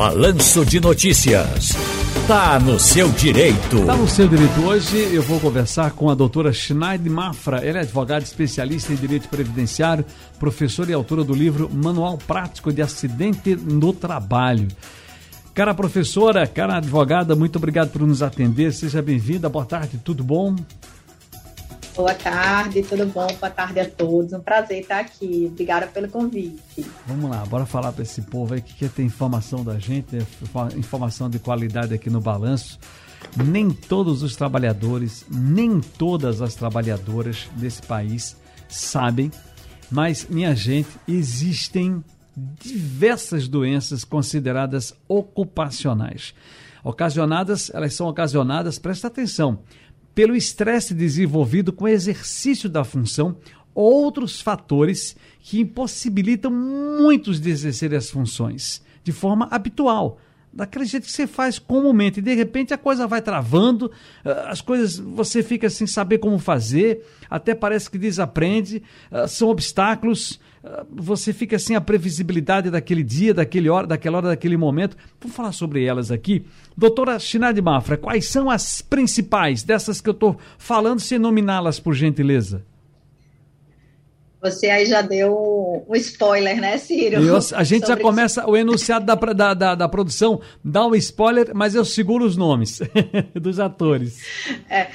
Balanço de Notícias. Tá no seu direito. Tá no seu direito. Hoje eu vou conversar com a doutora Schneid Mafra. Ela é advogada especialista em direito previdenciário, professora e autora do livro Manual Prático de Acidente no Trabalho. Cara professora, cara advogada, muito obrigado por nos atender. Seja bem-vinda. Boa tarde, tudo bom? Boa tarde, tudo bom? Boa tarde a todos. Um prazer estar aqui. Obrigada pelo convite. Vamos lá, bora falar para esse povo aí que quer ter informação da gente, né? informação de qualidade aqui no balanço. Nem todos os trabalhadores, nem todas as trabalhadoras desse país sabem, mas, minha gente, existem diversas doenças consideradas ocupacionais. Ocasionadas, elas são ocasionadas, presta atenção, pelo estresse desenvolvido com o exercício da função, outros fatores que impossibilitam muitos de exercer as funções de forma habitual, daquele jeito que você faz comumente, e de repente a coisa vai travando, ah, as coisas você fica sem saber como fazer, até parece que desaprende, ah, são obstáculos, ah, você fica sem a previsibilidade daquele dia, daquele hora, daquela hora, daquele momento. Vamos falar sobre elas aqui. Doutora Chinade Mafra, quais são as principais dessas que eu estou falando, sem nominá-las por gentileza? Você aí já deu um spoiler, né, Ciro? Eu, a gente já começa isso. o enunciado da, da, da, da, produção, dá um spoiler, mas eu seguro os nomes dos atores. É,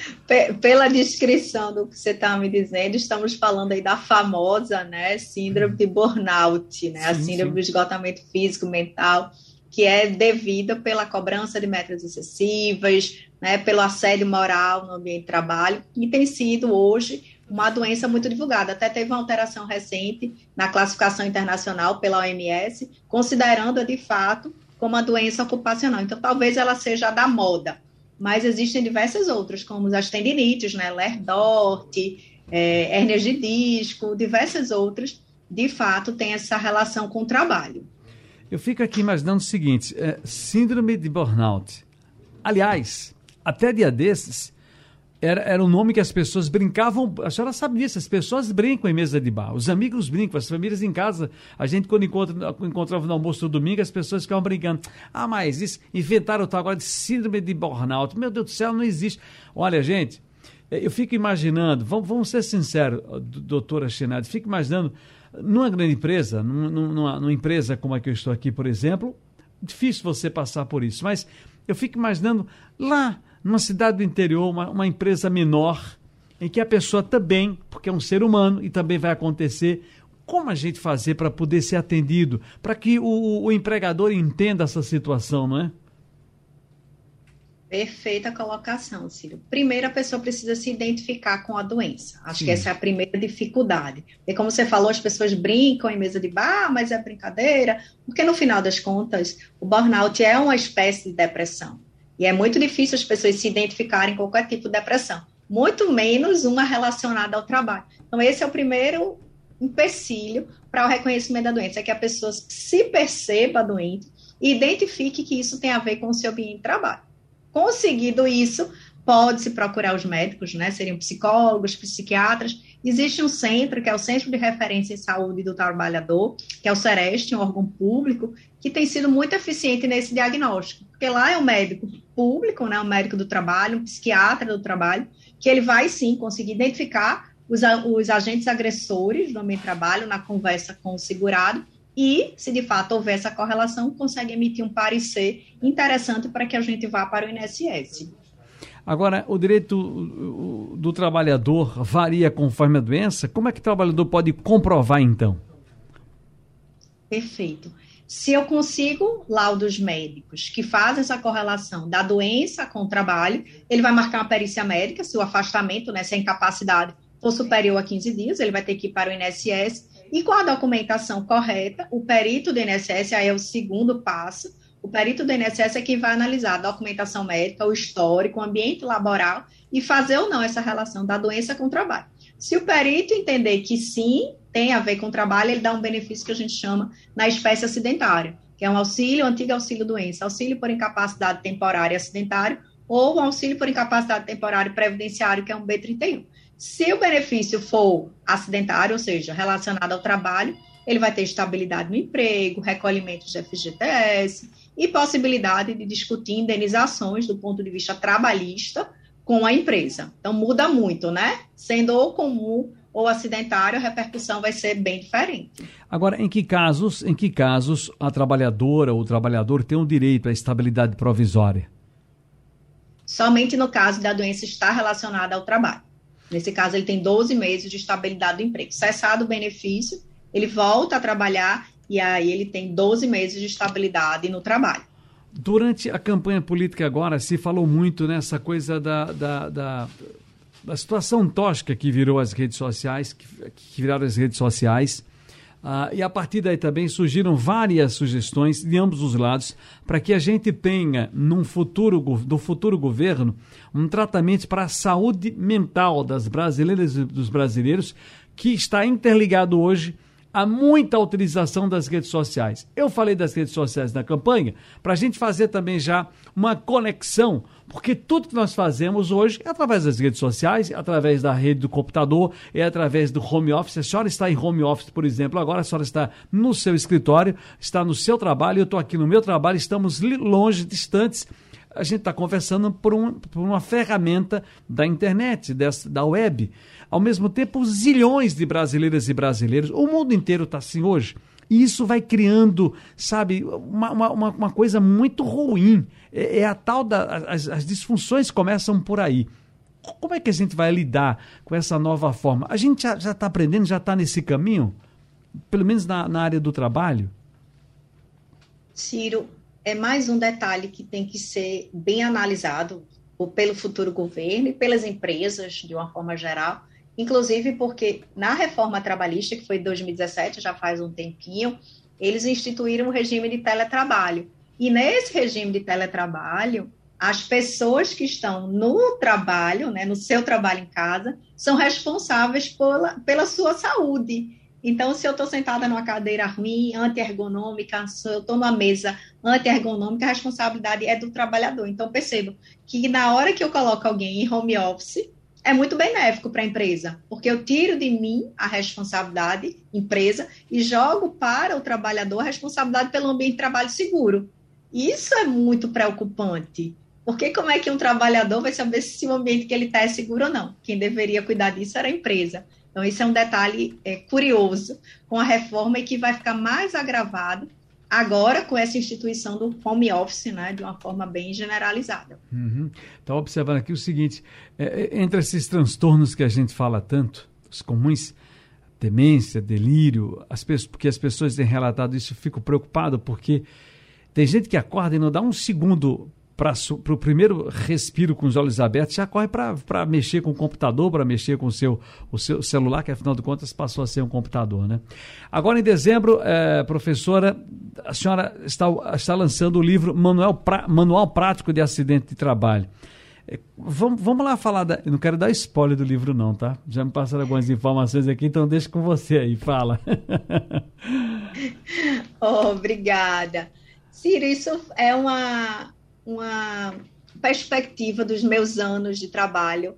pela descrição do que você está me dizendo, estamos falando aí da famosa né, síndrome de burnout, né, sim, a síndrome sim. do esgotamento físico, mental, que é devida pela cobrança de metas excessivas, né, pelo assédio moral no ambiente de trabalho, e tem sido hoje uma doença muito divulgada. Até teve uma alteração recente na classificação internacional pela OMS, considerando-a de fato como uma doença ocupacional. Então, talvez ela seja da moda, mas existem diversas outras, como as tendinites, né, Lerdort, é, hernias de disco, diversas outras, de fato, têm essa relação com o trabalho. Eu fico aqui imaginando o seguinte: é, síndrome de burnout. Aliás, até dia desses, era, era um nome que as pessoas brincavam. A senhora sabe disso, as pessoas brincam em mesa de bar. Os amigos brincam, as famílias em casa. A gente, quando encontra, encontrava no almoço no domingo, as pessoas ficavam brincando. Ah, mas isso, inventaram o tal agora de síndrome de burnout. Meu Deus do céu, não existe. Olha, gente, eh, eu fico imaginando, vamos, vamos ser sinceros, doutora Chenade, fico imaginando, numa grande empresa, numa, numa empresa como a que eu estou aqui, por exemplo, difícil você passar por isso, mas eu fico imaginando lá numa cidade do interior, uma, uma empresa menor, em que a pessoa também, porque é um ser humano e também vai acontecer, como a gente fazer para poder ser atendido, para que o, o, empregador entenda essa situação, não é? Perfeita colocação, Ciro. Primeiro, a pessoa precisa se identificar com a doença. Acho Sim. que essa é a primeira dificuldade. E como você falou, as pessoas brincam em mesa de bar, mas é brincadeira, porque no final das contas, o burnout é uma espécie de depressão. E é muito difícil as pessoas se identificarem com qualquer tipo de depressão, muito menos uma relacionada ao trabalho. Então, esse é o primeiro empecilho para o reconhecimento da doença, é que a pessoa se perceba doente e identifique que isso tem a ver com o seu ambiente de trabalho. Conseguido isso, pode-se procurar os médicos, né? Seriam psicólogos, psiquiatras. Existe um centro, que é o Centro de Referência em Saúde do Trabalhador, que é o CEREST, um órgão público, que tem sido muito eficiente nesse diagnóstico. Porque lá é um médico público, né? Um médico do trabalho, um psiquiatra do trabalho, que ele vai sim conseguir identificar os, os agentes agressores do ambiente de trabalho na conversa com o segurado e, se de fato houver essa correlação, consegue emitir um parecer interessante para que a gente vá para o INSS. Agora, o direito do trabalhador varia conforme a doença? Como é que o trabalhador pode comprovar, então? Perfeito. Se eu consigo laudos médicos que fazem essa correlação da doença com o trabalho, ele vai marcar uma perícia médica, se o afastamento, né, se a incapacidade for superior a 15 dias, ele vai ter que ir para o INSS, e com a documentação correta, o perito do INSS, aí é o segundo passo, o perito do INSS é quem vai analisar a documentação médica, o histórico, o ambiente laboral e fazer ou não essa relação da doença com o trabalho. Se o perito entender que sim, tem a ver com o trabalho, ele dá um benefício que a gente chama na espécie acidentária, que é um auxílio, um antigo auxílio doença, auxílio por incapacidade temporária acidentário ou um auxílio por incapacidade temporária previdenciário, que é um B31. Se o benefício for acidentário, ou seja, relacionado ao trabalho, ele vai ter estabilidade no emprego, recolhimento de FGTS, e possibilidade de discutir indenizações do ponto de vista trabalhista com a empresa. Então muda muito, né? Sendo ou comum ou acidentário, a repercussão vai ser bem diferente. Agora, em que casos, em que casos a trabalhadora ou o trabalhador tem o direito à estabilidade provisória? Somente no caso da doença estar relacionada ao trabalho. Nesse caso, ele tem 12 meses de estabilidade do emprego. Cessado o benefício, ele volta a trabalhar e aí ele tem 12 meses de estabilidade no trabalho. Durante a campanha política agora, se falou muito nessa coisa da, da, da, da situação tóxica que virou as redes sociais, que, que viraram as redes sociais. Uh, e a partir daí também surgiram várias sugestões de ambos os lados para que a gente tenha, num futuro, do futuro governo, um tratamento para a saúde mental das brasileiras e dos brasileiros que está interligado hoje há muita utilização das redes sociais. Eu falei das redes sociais na campanha para a gente fazer também já uma conexão, porque tudo que nós fazemos hoje é através das redes sociais, é através da rede do computador, é através do home office. A senhora está em home office, por exemplo, agora a senhora está no seu escritório, está no seu trabalho, eu estou aqui no meu trabalho, estamos longe, distantes a gente está conversando por, um, por, uma ferramenta da internet, dessa, da web. Ao mesmo tempo, zilhões de brasileiras e brasileiros, o mundo inteiro está assim hoje. E isso vai criando, sabe, uma, uma, uma coisa muito ruim. É, é a tal da. As, as disfunções começam por aí. Como é que a gente vai lidar com essa nova forma? A gente já está aprendendo, já está nesse caminho? Pelo menos na, na área do trabalho? Ciro, é mais um detalhe que tem que ser bem analisado pelo futuro governo e pelas empresas, de uma forma geral, inclusive porque na reforma trabalhista, que foi em 2017, já faz um tempinho, eles instituíram o regime de teletrabalho. E nesse regime de teletrabalho, as pessoas que estão no trabalho, né, no seu trabalho em casa, são responsáveis pela, pela sua saúde. Então, se eu estou sentada numa cadeira ruim, anti-ergonômica, se eu estou numa mesa anti-ergonômica, a responsabilidade é do trabalhador. Então, percebo que na hora que eu coloco alguém em home office, é muito benéfico para a empresa, porque eu tiro de mim a responsabilidade, empresa, e jogo para o trabalhador a responsabilidade pelo ambiente de trabalho seguro. Isso é muito preocupante. Porque como é que um trabalhador vai saber se o ambiente que ele está é seguro ou não? Quem deveria cuidar disso era a empresa. Então, esse é um detalhe é, curioso com a reforma e que vai ficar mais agravado agora com essa instituição do home office, né, de uma forma bem generalizada. Uhum. Então, observando aqui o seguinte, é, é, entre esses transtornos que a gente fala tanto, os comuns, demência, delírio, as pessoas, porque as pessoas têm relatado isso, eu fico preocupado, porque tem gente que acorda e não dá um segundo para o primeiro respiro com os olhos abertos, já corre para mexer com o computador, para mexer com o seu, o seu celular, que afinal de contas passou a ser um computador. Né? Agora, em dezembro, é, professora, a senhora está, está lançando o livro Manual, pra, Manual Prático de Acidente de Trabalho. É, vamos, vamos lá falar, da, não quero dar spoiler do livro não, tá? Já me passaram algumas informações aqui, então deixa com você aí, fala. oh, obrigada. Ciro, isso é uma, uma perspectiva dos meus anos de trabalho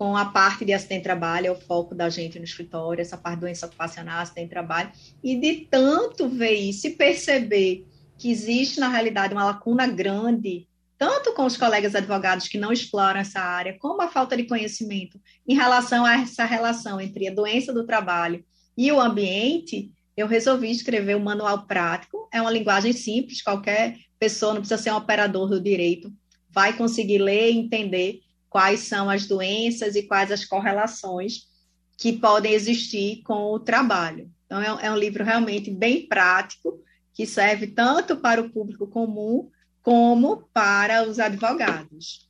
com a parte de acidente de trabalho, é o foco da gente no escritório, essa parte de doença ocupacional, acidente de trabalho, e de tanto ver isso e perceber que existe, na realidade, uma lacuna grande, tanto com os colegas advogados que não exploram essa área, como a falta de conhecimento em relação a essa relação entre a doença do trabalho e o ambiente, eu resolvi escrever o um manual prático. É uma linguagem simples, qualquer pessoa, não precisa ser um operador do direito, vai conseguir ler e entender quais são as doenças e quais as correlações que podem existir com o trabalho. Então, é, é um livro realmente bem prático, que serve tanto para o público comum como para os advogados.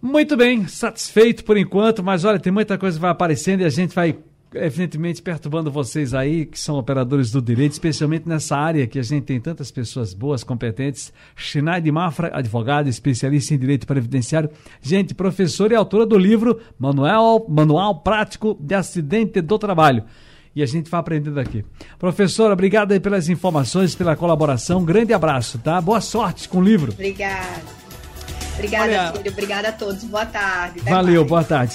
Muito bem, satisfeito por enquanto, mas olha, tem muita coisa que vai aparecendo e a gente vai evidentemente perturbando vocês aí, que são operadores do direito, especialmente nessa área que a gente tem tantas pessoas boas, competentes. Chinai de Mafra, advogado, especialista em direito previdenciário. Gente, professora e autora do livro Manual, Manual Prático de Acidente do Trabalho. E a gente vai aprendendo aqui. Professora, obrigado aí pelas informações, pela colaboração. Um grande abraço, tá? Boa sorte com o livro. Obrigada. Obrigada, Olha... filho. Obrigada a todos. Boa tarde. Até Valeu, mais. boa tarde.